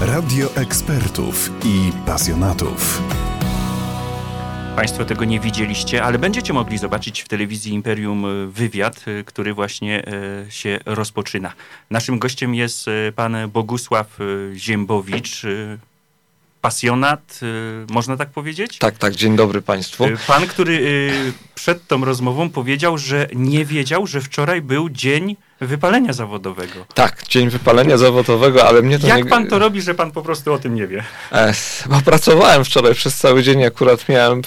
Radio ekspertów i pasjonatów. Państwo tego nie widzieliście, ale będziecie mogli zobaczyć w telewizji Imperium y, wywiad, y, który właśnie y, się rozpoczyna. Naszym gościem jest pan Bogusław Ziembowicz, pasjonat, można tak powiedzieć? Tak, tak, dzień dobry Państwu. Pan, który przed tą rozmową powiedział, że nie wiedział, że wczoraj był dzień wypalenia zawodowego. Tak, dzień wypalenia zawodowego, ale mnie to Jak nie... pan to robi, że pan po prostu o tym nie wie? E, bo pracowałem wczoraj przez cały dzień, akurat miałem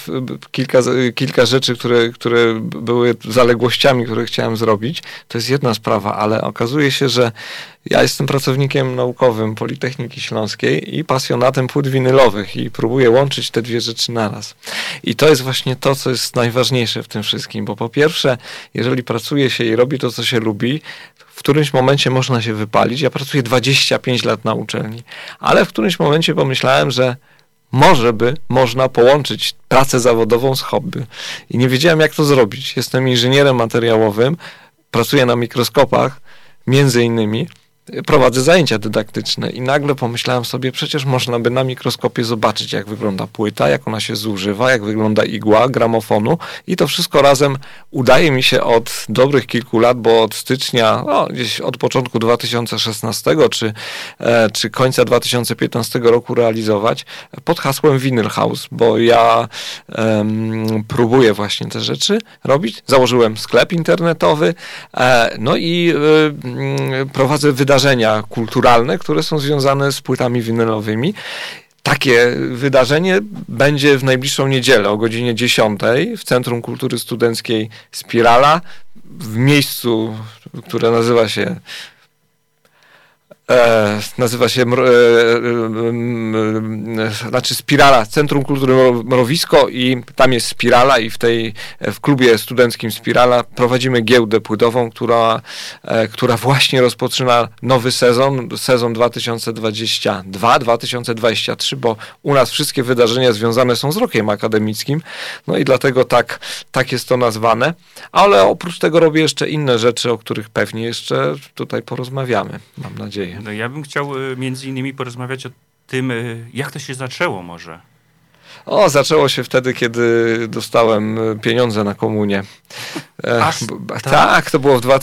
kilka, kilka rzeczy, które, które były zaległościami, które chciałem zrobić. To jest jedna sprawa, ale okazuje się, że ja jestem pracownikiem naukowym Politechniki Śląskiej i pasjonatem płyt winylowych i próbuję łączyć te dwie rzeczy naraz. I to jest właśnie to, co jest najważniejsze w tym wszystkim, bo po pierwsze, jeżeli pracuje się i robi to, co się lubi, w którymś momencie można się wypalić. Ja pracuję 25 lat na uczelni, ale w którymś momencie pomyślałem, że może by można połączyć pracę zawodową z hobby. I nie wiedziałem, jak to zrobić. Jestem inżynierem materiałowym, pracuję na mikroskopach, między innymi, prowadzę zajęcia dydaktyczne i nagle pomyślałem sobie, przecież można by na mikroskopie zobaczyć, jak wygląda płyta, jak ona się zużywa, jak wygląda igła gramofonu i to wszystko razem udaje mi się od dobrych kilku lat, bo od stycznia, no, gdzieś od początku 2016 czy, e, czy końca 2015 roku realizować pod hasłem Vinyl House, bo ja próbuję właśnie te rzeczy robić. Założyłem sklep internetowy, e, no i e, prowadzę wydarzenia wydarzenia kulturalne, które są związane z płytami winylowymi. Takie wydarzenie będzie w najbliższą niedzielę o godzinie 10 w Centrum Kultury Studenckiej Spirala, w miejscu, które nazywa się E, nazywa się, e, e, znaczy Spirala, Centrum Kultury Mrowisko i tam jest Spirala i w tej, w klubie studenckim Spirala prowadzimy giełdę płytową, która, która właśnie rozpoczyna nowy sezon, sezon 2022-2023, bo u nas wszystkie wydarzenia związane są z rokiem akademickim, no i dlatego tak, tak jest to nazwane, ale oprócz tego robię jeszcze inne rzeczy, o których pewnie jeszcze tutaj porozmawiamy, mam nadzieję. No ja bym chciał y, między innymi porozmawiać o tym, y, jak to się zaczęło może. O, zaczęło się wtedy, kiedy dostałem y, pieniądze na komunię. E, Aż, tak? tak, to było w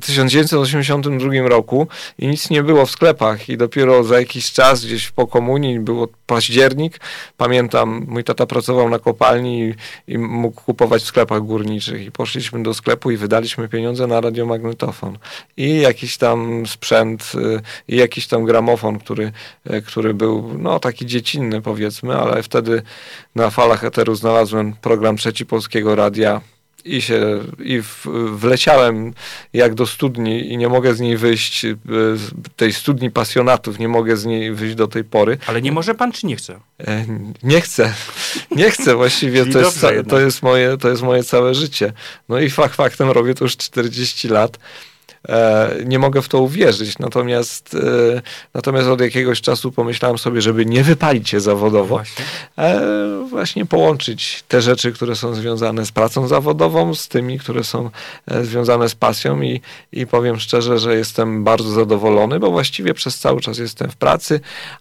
1982 roku. I nic nie było w sklepach. I dopiero za jakiś czas gdzieś po komunii, było październik, pamiętam, mój tata pracował na kopalni i, i mógł kupować w sklepach górniczych. I poszliśmy do sklepu i wydaliśmy pieniądze na radiomagnetofon. I jakiś tam sprzęt y, i jakiś tam gramofon, który, który był no taki dziecinny powiedzmy, ale wtedy na falach eteru znalazłem program trzeci Polskiego Radia i się i w, wleciałem jak do studni i nie mogę z niej wyjść, e, tej studni pasjonatów, nie mogę z niej wyjść do tej pory. Ale nie może pan, czy nie chce? E, nie chcę. Nie chcę właściwie. to, jest, to, jest moje, to jest moje całe życie. No i fakt faktem robię to już 40 lat. E, nie mogę w to uwierzyć. Natomiast, e, natomiast od jakiegoś czasu pomyślałem sobie, żeby nie wypalić się zawodowo, właśnie. E, właśnie połączyć te rzeczy, które są związane z pracą zawodową, z tymi, które są związane z pasją i, i powiem szczerze, że jestem bardzo zadowolony, bo właściwie przez cały czas jestem w pracy,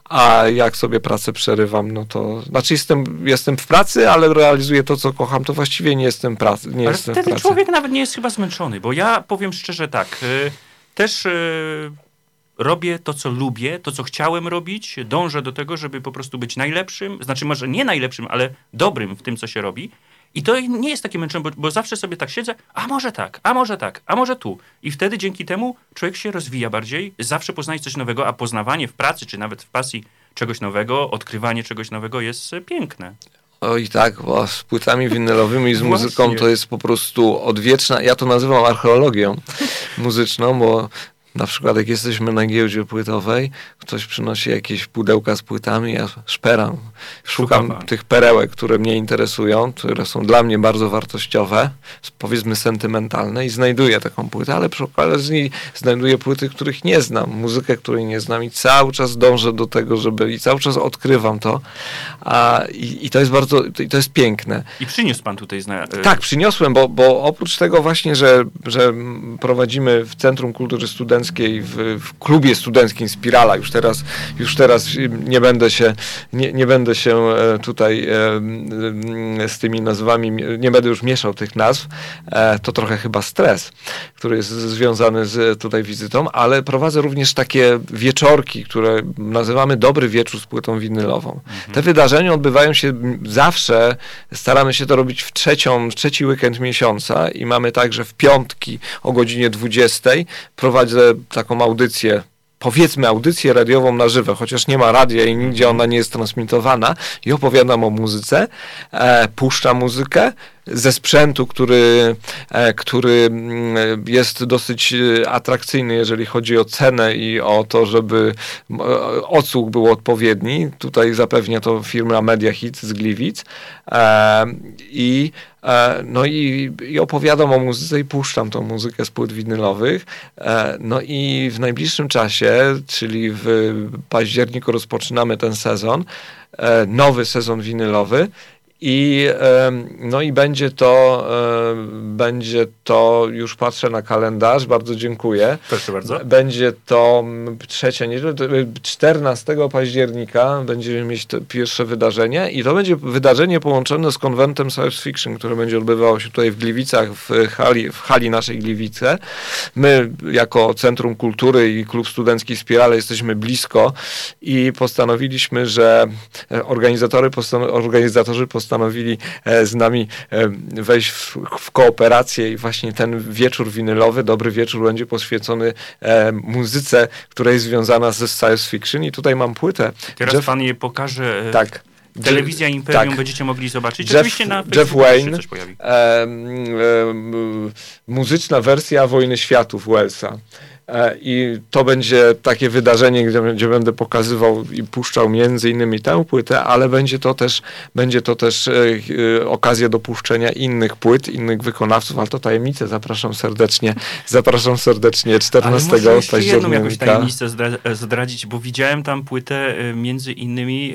a jak sobie pracę przerywam, no to znaczy jestem, jestem w pracy, ale realizuję to, co kocham, to właściwie nie jestem pracy. Nie ale jestem wtedy człowiek nawet nie jest chyba zmęczony, bo ja powiem szczerze tak, też e, robię to, co lubię, to, co chciałem robić, dążę do tego, żeby po prostu być najlepszym, znaczy może nie najlepszym, ale dobrym w tym, co się robi. I to nie jest takie męczące, bo, bo, zawsze sobie tak siedzę, a może tak, a może tak, a może tu. I wtedy dzięki temu człowiek się rozwija bardziej, zawsze poznaje coś nowego, a poznawanie w pracy, czy nawet w pasji czegoś nowego, odkrywanie czegoś nowego jest piękne. Oj tak, bo z płytami winylowymi, z muzyką to jest po prostu odwieczna, ja to nazywam archeologią muzyczną, bo na przykład jak jesteśmy na giełdzie płytowej, ktoś przynosi jakieś pudełka z płytami, ja szperam, szukam tych perełek, które mnie interesują, które są dla mnie bardzo wartościowe, powiedzmy sentymentalne i znajduję taką płytę, ale przy okazji znajduję płyty, których nie znam, muzykę, której nie znam i cały czas dążę do tego, żeby i cały czas odkrywam to. A, i, i to jest bardzo, i to jest piękne. I przyniósł pan tutaj zna... Tak, przyniosłem, bo, bo oprócz tego właśnie, że, że prowadzimy w Centrum Kultury Studenckiej studenckiej, w, w klubie studenckim Spirala. Już teraz, już teraz nie będę się, nie, nie będę się e, tutaj z tymi nazwami, nie będę już mieszał tych nazw. To trochę chyba stres, który jest związany z tutaj wizytą, ale prowadzę również takie wieczorki, które nazywamy Dobry Wieczór z płytą winylową. Mhm. Te wydarzenia odbywają się zawsze, staramy się to robić w trzecią, trzeci weekend miesiąca i mamy także w piątki o godzinie 20 prowadzę taką audycję powiedzmy audycję radiową na żywo, chociaż nie ma radia i nigdzie ona nie jest transmitowana i opowiadam o muzyce, e, puszczam muzykę ze sprzętu, który, e, który mm, jest dosyć e, atrakcyjny, jeżeli chodzi o cenę i o to, żeby odsłuch był odpowiedni. Tutaj zapewnia to firma Media Hit z Gliwic. E, I no i, i, opowiadam o muzyce i puszczam tą muzykę z płyt winylowych. No i w najbliższym czasie, czyli w październiku rozpoczynamy ten sezon, nowy sezon winylowy i, no i będzie to, będzie to, już patrzę na kalendarz, bardzo dziękuję. Proszę bardzo. Będzie to trzecia niedziela, 14 października będziemy mieć pierwsze wydarzenie i to będzie wydarzenie połączone z konwentem Science Fiction, które będzie odbywało się tutaj w Gliwicach, w hali, w hali naszej Gliwice. My jako Centrum Kultury i Klub Studencki Spirale jesteśmy blisko i postanowiliśmy, że organizatory, organizatorzy postanowili postanowili e, z nami e, wejść w, w kooperację i właśnie ten wieczór winylowy, dobry wieczór będzie poświęcony e, muzyce, która jest związana ze science fiction i tutaj mam płytę. Teraz Jeff... pan je pokaże. Tak. Telewizja Imperium tak. będziecie mogli zobaczyć. Jeff, Oczywiście na Jeff Wayne, e, e, muzyczna wersja Wojny Światów Wellsa. E, I to będzie takie wydarzenie, gdzie, gdzie będę pokazywał i puszczał między innymi tę płytę, ale będzie to też, będzie to też e, e, okazja do puszczenia innych płyt, innych wykonawców, ale to tajemnicę. Zapraszam serdecznie, zapraszam serdecznie 14 ale może października. jedną jakąś tajemnicę zdradzić, bo widziałem tam płytę między innymi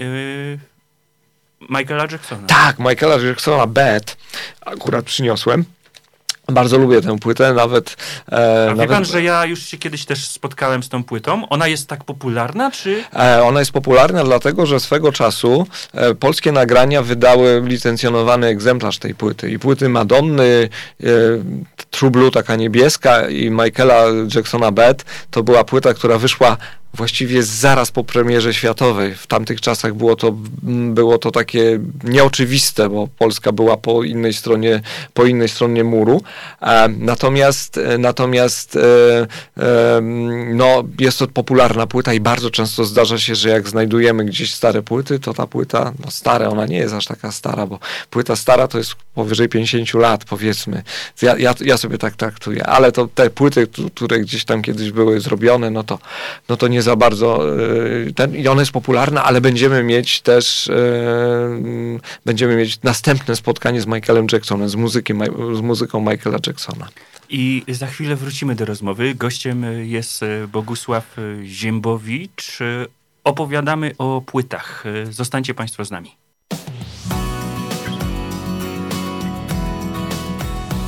Michaela Jacksona. Tak, Michaela Jacksona, Bad, akurat przyniosłem. Bardzo lubię tę płytę, nawet... E, A nawet... pan, że ja już się kiedyś też spotkałem z tą płytą? Ona jest tak popularna, czy... E, ona jest popularna dlatego, że swego czasu e, polskie nagrania wydały licencjonowany egzemplarz tej płyty. I płyty Madonny, e, True Blue, taka niebieska i Michaela Jacksona Bad, to była płyta, która wyszła właściwie zaraz po premierze światowej. W tamtych czasach było to, było to takie nieoczywiste, bo Polska była po innej stronie, po innej stronie muru. E, natomiast natomiast e, e, no, jest to popularna płyta i bardzo często zdarza się, że jak znajdujemy gdzieś stare płyty, to ta płyta, no stare, ona nie jest aż taka stara, bo płyta stara to jest powyżej 50 lat, powiedzmy. Ja, ja, ja sobie tak traktuję, ale to te płyty, które gdzieś tam kiedyś były zrobione, no to, no to nie za bardzo, y, ten, i ona jest popularna, ale będziemy mieć też, y, będziemy mieć następne spotkanie z Michaelem Jacksonem, z, muzyki, z muzyką Michaela Jacksona. I za chwilę wrócimy do rozmowy. Gościem jest Bogusław Ziembowicz. Opowiadamy o płytach. Zostańcie Państwo z nami.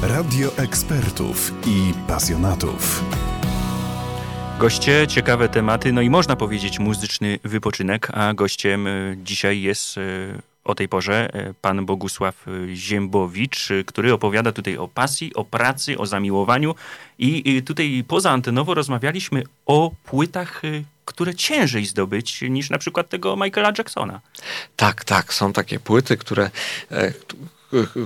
Radio ekspertów i pasjonatów. Goście, ciekawe tematy, no i można powiedzieć muzyczny wypoczynek, a gościem e, dzisiaj jest e, o tej porze e, pan Bogusław Ziembowicz, który opowiada tutaj o pasji, o pracy, o zamiłowaniu i tutaj poza antenowo rozmawialiśmy o płytach które ciężej zdobyć niż na przykład tego Michaela Jacksona. Tak, tak. Są takie płyty, które,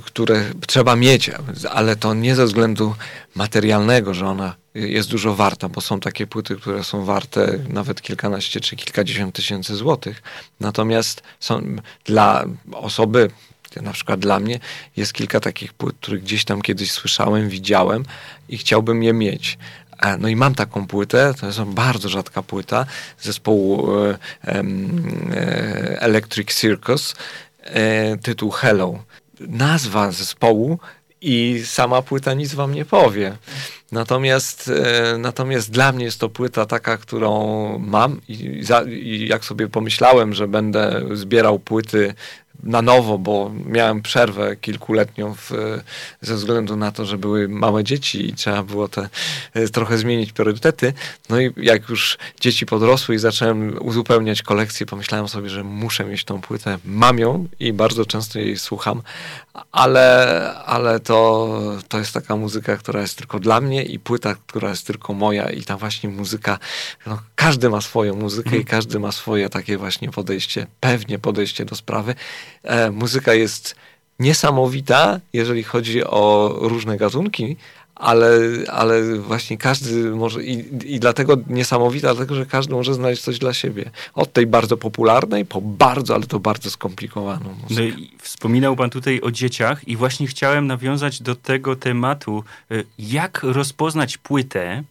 które trzeba mieć, ale to nie ze względu materialnego, że ona jest dużo warta, bo są takie płyty, które są warte nawet kilkanaście czy kilkadziesiąt tysięcy złotych. Natomiast są dla osoby, na przykład dla mnie, jest kilka takich płyt, których gdzieś tam kiedyś słyszałem, widziałem i chciałbym je mieć. E, no i mam taką płytę, to jest bardzo rzadka płyta zespołu e, e, Electric Circus, tytuł Hello. Nazwa zespołu i sama płyta nic wam nie powie. Natomiast, e, natomiast dla mnie jest to płyta taka, którą mam i, za, i jak sobie pomyślałem, że będę zbierał płyty na nowo, bo miałem przerwę kilkuletnią w, ze względu na to, że były małe dzieci i trzeba było te, e, trochę zmienić priorytety. No i jak już dzieci podrosły i zacząłem uzupełniać kolekcję, pomyślałem sobie, że muszę mieć tą płytę. Mam ją i bardzo często jej słucham, ale, ale to, to jest taka muzyka, która jest tylko dla mnie i płyta, która jest tylko moja i ta właśnie muzyka, no, każdy ma swoją muzykę i mhm. każdy ma swoje takie właśnie podejście, pewnie podejście do sprawy. E, muzyka jest niesamowita, jeżeli chodzi o różne gatunki, ale, ale właśnie każdy może i, i dlatego niesamowita, dlatego że każdy może znaleźć coś dla siebie. Od tej bardzo popularnej po bardzo, ale to bardzo skomplikowaną muzykę. No wspominał pan tutaj o dzieciach i właśnie chciałem nawiązać do tego tematu, e, jak rozpoznać płytę,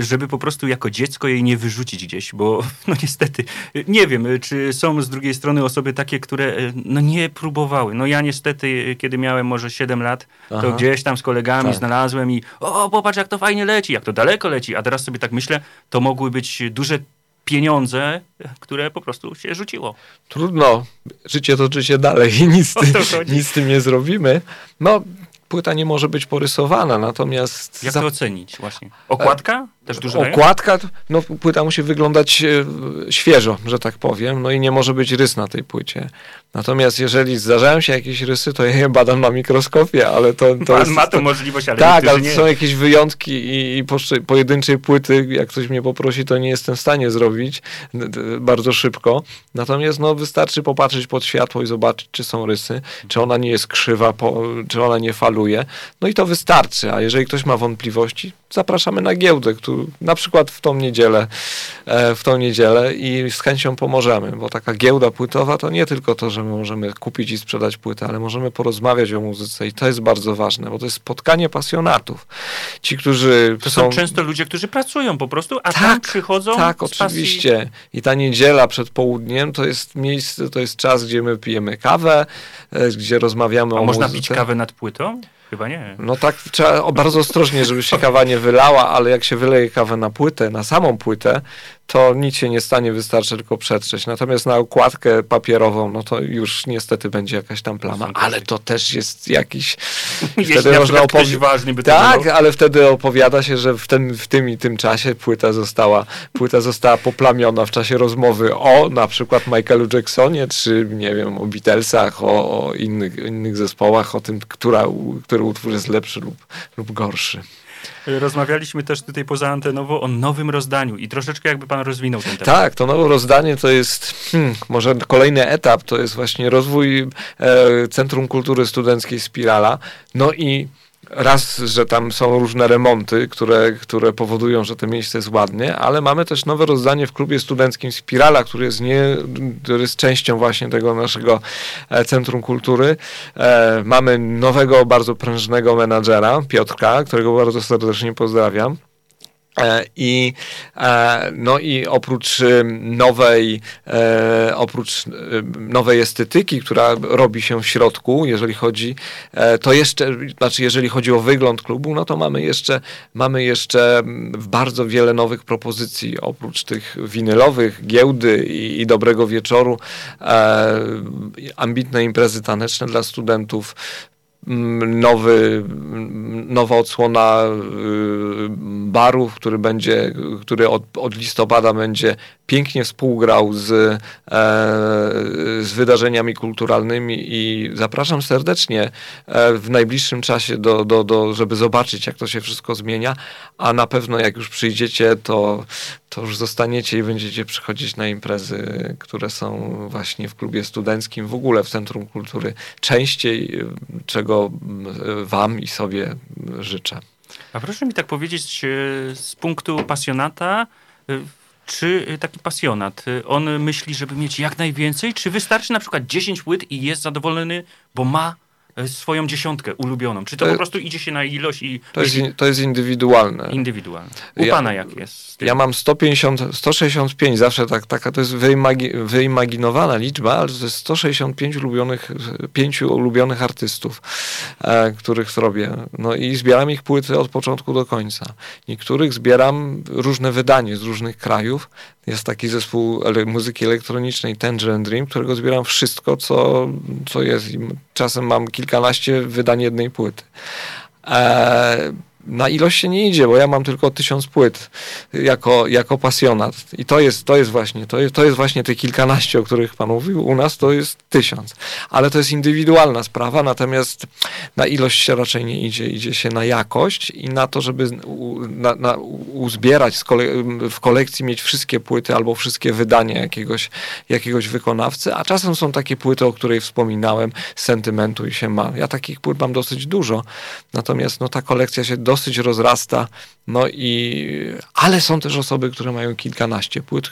żeby po prostu jako dziecko jej nie wyrzucić gdzieś, bo no niestety, nie wiem, e, czy są z drugiej strony osoby takie, które e, no nie próbowały. No ja niestety, kiedy miałem może 7 lat, to Aha. gdzieś tam z kolegami tak. znalazłem i o, popatrz jak to fajnie leci, jak to daleko leci, a teraz sobie tak myślę, to mogły być duże pieniądze, które po prostu się rzuciło. Trudno. Życie toczy się dalej i nic, nic z tym nie zrobimy. No, płyta nie może być porysowana, natomiast... Jak za... to ocenić właśnie? Okładka? Też dużo Okładka, no płyta musi wyglądać e, świeżo, że tak powiem, no i nie może być rys na tej płycie. Natomiast jeżeli zdarzają się jakieś rysy, to ja je badam na mikroskopie, ale to, to Pan jest... ma to możliwość, ale Tak, ale nie. są jakieś wyjątki i, i pojedynczej płyty, jak ktoś mnie poprosi, to nie jestem w stanie zrobić bardzo szybko. Natomiast no, wystarczy popatrzeć pod światło i zobaczyć, czy są rysy, czy ona nie jest krzywa, po, czy ona nie faluje. No i to wystarczy, a jeżeli ktoś ma wątpliwości, zapraszamy na giełdę, na przykład w tą niedzielę, e, w tą niedzielę i z chęcią pomożemy, bo taka giełda płytowa to nie tylko to, że my możemy kupić i sprzedać płytę, ale możemy porozmawiać o muzyce i to jest bardzo ważne, bo to jest spotkanie pasjonatów. Ci, którzy To są, są często ludzie, którzy pracują po prostu, a tak, tam przychodzą Tak, oczywiście. Pasji... I ta niedziela przed południem to jest miejsce, to jest czas, gdzie my pijemy kawę, e, gdzie rozmawiamy a o można muzyce. pić kawę nad płytą? Chyba nie. No tak, trzeba bardzo ostrożnie, żeby się kawa nie wylała, ale jak się wyleje kawę na płytę, na samą płytę, to nic się nie stanie, wystarczy tylko przetrzeć. Natomiast na okładkę papierową, no to już niestety będzie jakaś tam plama, ale to też jest jakiś... Jeśli wtedy można opowi- ważny by Tak, ale wtedy opowiada się, że w, ten, w tym i tym czasie płyta została, płyta została poplamiona w czasie rozmowy o na przykład Michaelu Jacksonie, czy nie wiem, o Beatlesach, o, o innych, innych zespołach, o tym, która, który utwór jest lepszy lub, lub gorszy. Rozmawialiśmy też tutaj poza antenowo o nowym rozdaniu i troszeczkę jakby pan rozwinął ten temat. Tak, to nowe rozdanie to jest hmm, może kolejny etap, to jest właśnie rozwój e, Centrum Kultury Studenckiej Spirala. No i raz, że tam są różne remonty, które, które powodują, że to miejsce jest ładnie, ale mamy też nowe rozdanie w klubie studenckim Spirala, który jest, nie, który jest częścią właśnie tego naszego e, Centrum Kultury. E, mamy nowego, bardzo prężnego menadżera, Piotrka, którego bardzo serdecznie pozdrawiam. E, I, e, no i oprócz nowej, e, oprócz nowej estetyki, która robi się w środku, jeżeli chodzi, to jeszcze, znaczy jeżeli chodzi o wygląd klubu, no to mamy jeszcze, mamy jeszcze bardzo wiele nowych propozycji, oprócz tych winylowych, giełdy i, i dobrego wieczoru, ambitne imprezy taneczne dla studentów, nowy, nowa odsłona y, baru, który będzie, który od, od listopada będzie pięknie współgrał z, e, z wydarzeniami kulturalnymi i zapraszam serdecznie e, w najbliższym czasie, do, do, do, żeby zobaczyć, jak to się wszystko zmienia, a na pewno jak już przyjdziecie, to, to już zostaniecie i będziecie przychodzić na imprezy, które są właśnie w klubie studenckim, w ogóle w Centrum Kultury. Częściej, czego Wam i sobie życzę. A proszę mi tak powiedzieć e, z punktu pasjonata, e, czy taki pasjonat, e, on myśli, żeby mieć jak najwięcej, czy wystarczy na przykład 10 płyt i jest zadowolony, bo ma e, swoją dziesiątkę ulubioną? Czy to, To- po prostu idzie się na ilość i To jest, to jest indywidualne. indywidualne? U Ja- pana jak jest? Ja mam 150, 165, zawsze tak, taka to jest wyimagi, wyimaginowana liczba, ale to jest 165 ulubionych, pięciu ulubionych artystów, e, których robię. No i zbieram ich płyty od początku do końca. Niektórych zbieram różne wydanie z różnych krajów. Jest taki zespół muzyki elektronicznej Tangerine Dream, którego zbieram wszystko, co, co jest. I czasem mam kilkanaście wydań jednej płyty. E, na ilość się nie idzie, bo ja mam tylko tysiąc płyt jako, jako pasjonat. I to jest, to jest właśnie, to jest, to jest właśnie te kilkanaście, o których pan mówił. U nas to jest tysiąc. Ale to jest indywidualna sprawa, natomiast na ilość się raczej nie idzie. Idzie się na jakość i na to, żeby u, na, na, uzbierać kole, w kolekcji, mieć wszystkie płyty albo wszystkie wydania jakiegoś, jakiegoś wykonawcy, a czasem są takie płyty, o której wspominałem, sentymentu i się ma. Ja takich płyt mam dosyć dużo, natomiast no, ta kolekcja się dosyć rozrasta, no i, ale są też osoby, które mają kilkanaście płyt.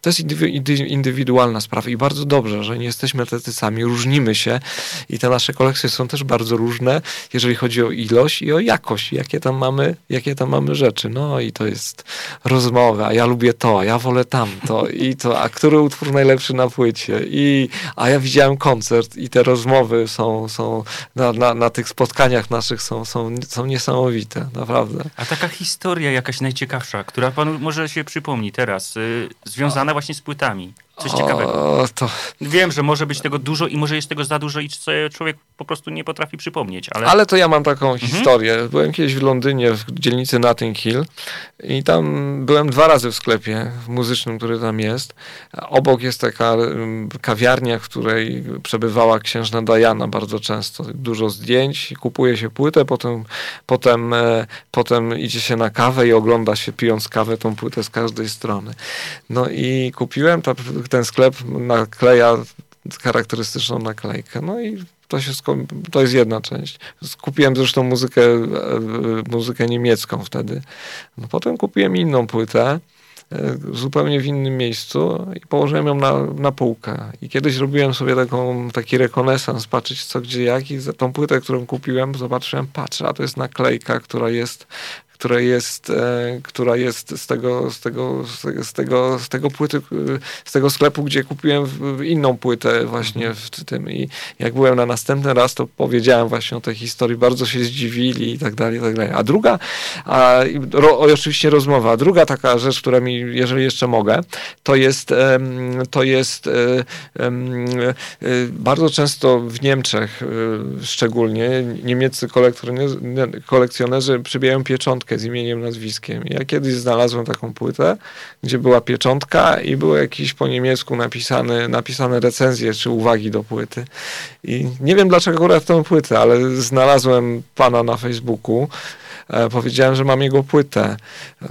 To jest indywi- indy- indywidualna sprawa i bardzo dobrze, że nie jesteśmy tacy sami, różnimy się i te nasze kolekcje są też bardzo różne, jeżeli chodzi o ilość i o jakość, jakie tam mamy, jakie tam mamy rzeczy. No i to jest rozmowa, a ja lubię to, a ja wolę tamto i to, a który utwór najlepszy na płycie i, a ja widziałem koncert i te rozmowy są, są na, na, na tych spotkaniach naszych są, są, są niesamowite, naprawdę. A taka historia jakaś najciekawsza, która panu może się przypomni teraz, y, związana właśnie z płytami. Coś ciekawego. O, to, Wiem, że może być tego dużo i może jest tego za dużo i co człowiek po prostu nie potrafi przypomnieć, ale... Ale to ja mam taką Mhm. historię. Byłem kiedyś w Londynie, w dzielnicy Notting Hill i tam byłem dwa razy w sklepie muzycznym, który tam jest. Obok jest taka kawiarnia, w której przebywała księżna Diana bardzo często. Dużo zdjęć, kupuje się płytę, potem, potem, e, potem idzie się na kawę i ogląda się, pijąc kawę, tą płytę z każdej strony. No i kupiłem, ta, ten sklep nakleja charakterystyczną naklejkę. No i to, się to jest jedna część. Kupiłem zresztą muzykę, e, muzykę niemiecką wtedy. No, potem kupiłem inną płytę, e, zupełnie w innym miejscu i położyłem ją na, na półkę. I kiedyś robiłem sobie taką, taki rekonesans, patrzeć co, gdzie, jak i tą płytę, którą kupiłem, zobaczyłem, patrzę, a to jest naklejka, która jest która jest, e, która jest z tego, z tego, z tego, z tego, płyty, z tego sklepu, gdzie kupiłem inną płytę właśnie w tym. I jak byłem na następny raz, to powiedziałem właśnie o tej historii, bardzo się zdziwili i tak dalej, i tak dalej. A druga, a, ro, oczywiście rozmowa, a druga taka rzecz, która mi, jeżeli jeszcze mogę, to jest, to jest e, e, bardzo często w Niemczech szczególnie niemieccy kolekcjonerzy, kolekcjonerzy przybijają pieczątkę z imieniem, nazwiskiem. Ja kiedyś znalazłem taką płytę, gdzie była pieczątka i były jakieś po niemiecku napisane, napisane recenzje czy uwagi do płyty. I nie wiem dlaczego akurat tę płytę, ale znalazłem pana na Facebooku. E, powiedziałem, że mam jego płytę.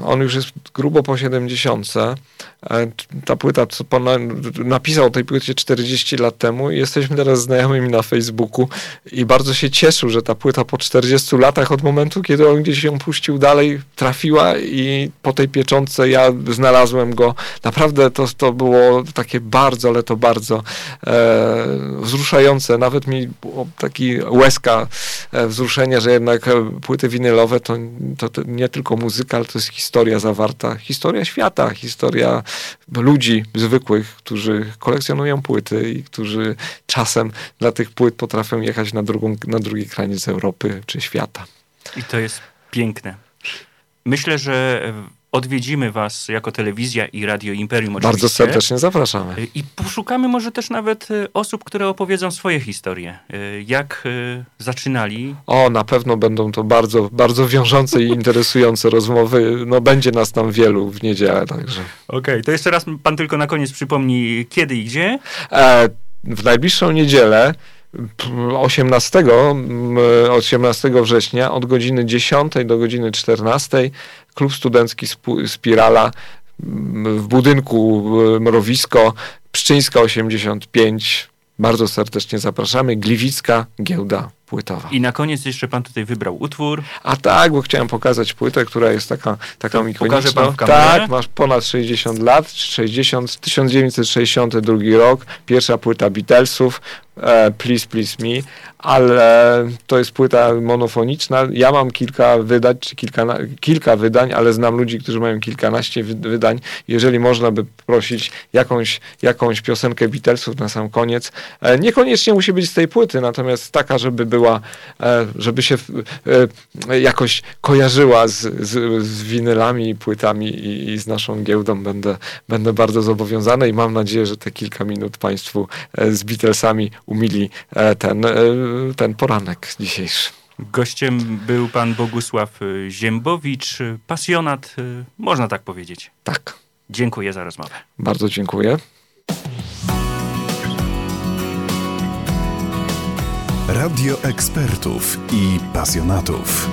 On już jest grubo po 70. E, Ta płyta, co pan na- napisał o tej płycie 40 lat temu i jesteśmy teraz znajomymi na Facebooku i bardzo się cieszył, że ta płyta po 40 latach od momentu, kiedy on gdzieś ją puścił dalej, trafiła i po tej pieczątce ja znalazłem go. Naprawdę to, to było takie bardzo, ale to bardzo e, wzruszające. Nawet mi taki łezka e, wzruszenia, że jednak e, płyty winylowe to, to, to nie tylko muzyka, ale to jest historia zawarta, historia świata, historia ludzi zwykłych, którzy kolekcjonują płyty i którzy czasem dla tych płyt potrafią jechać na, drugą, na drugi kraniec Europy czy świata. I to jest piękne. Myślę, że odwiedzimy was jako telewizja i Radio Imperium oczywiście. Bardzo serdecznie zapraszamy. E, I poszukamy może też nawet e, osób, które opowiedzą swoje historie. E, Jak zaczynali. O, na pewno będą to bardzo, bardzo wiążące i interesujące rozmowy. No, będzie nas tam wielu w niedzielę, także. Okej, to jeszcze raz pan tylko na koniec przypomni kiedy i gdzie. E, w najbliższą niedzielę, 18, m, 18 września, od godziny 10 do godziny 14, klub studencki Spirala m, w budynku e, Mrowisko, Pszczyńska 85. Bardzo serdecznie zapraszamy. Gliwicka Giełda Płytowa. I na koniec jeszcze pan tutaj wybrał utwór. A tak, bo chciałem pokazać płytę, która jest taka, taką ikoniczną. pokaże pan w tak, masz ponad 60 lat, 60, 1962 rok, pierwsza płyta Beatlesów, e, Please Please Me, ale to jest płyta monofoniczna. Ja mam kilka wydań, czy kilka, kilka wydań, ale znam ludzi, którzy mają kilkanaście wydań. Jeżeli można by prosić jakąś, jakąś piosenkę Beatlesów na sam koniec, e, niekoniecznie musi być z tej płyty, natomiast taka, żeby była, e, żeby się e, jakoś kojarzyła z, z, z winylami, płytami i, i z naszą giełdą, będę, będę bardzo zobowiązany i mam nadzieję, że te kilka minut Państwu z Beatlesami umili ten ten poranek dzisiejszy. Gościem był pan Bogusław y, Ziembowicz, pasjonat, można tak powiedzieć. Tak. Dziękuję za rozmowę. Bardzo dziękuję. Radio ekspertów i pasjonatów.